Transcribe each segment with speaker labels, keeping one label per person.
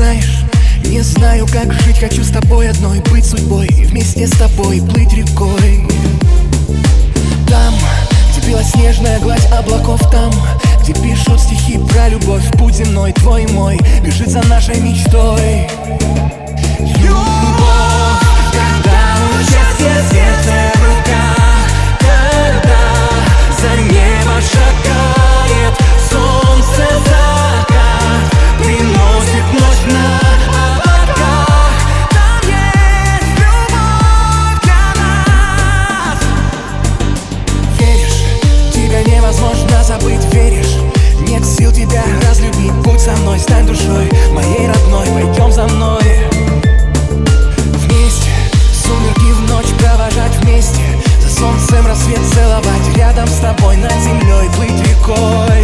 Speaker 1: знаешь? Не знаю, как жить, хочу с тобой одной Быть судьбой и вместе с тобой плыть рекой. Там, где белоснежная гладь облаков Там, где пишут стихи про любовь Путь земной, твой мой, бежит за нашей мечтой со мной, стань душой моей родной Пойдем за мной. Вместе, сумерки в ночь провожать вместе За солнцем рассвет целовать Рядом с тобой над землей плыть рекой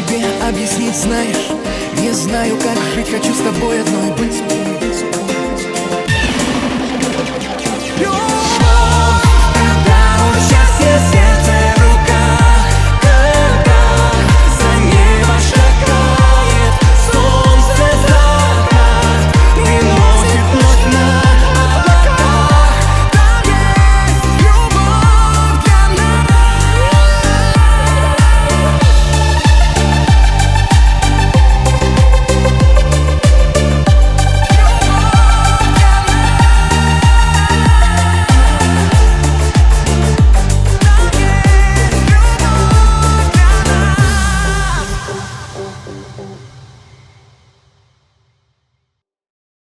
Speaker 1: себе объяснить, знаешь? Не знаю, как жить, хочу с тобой одной быть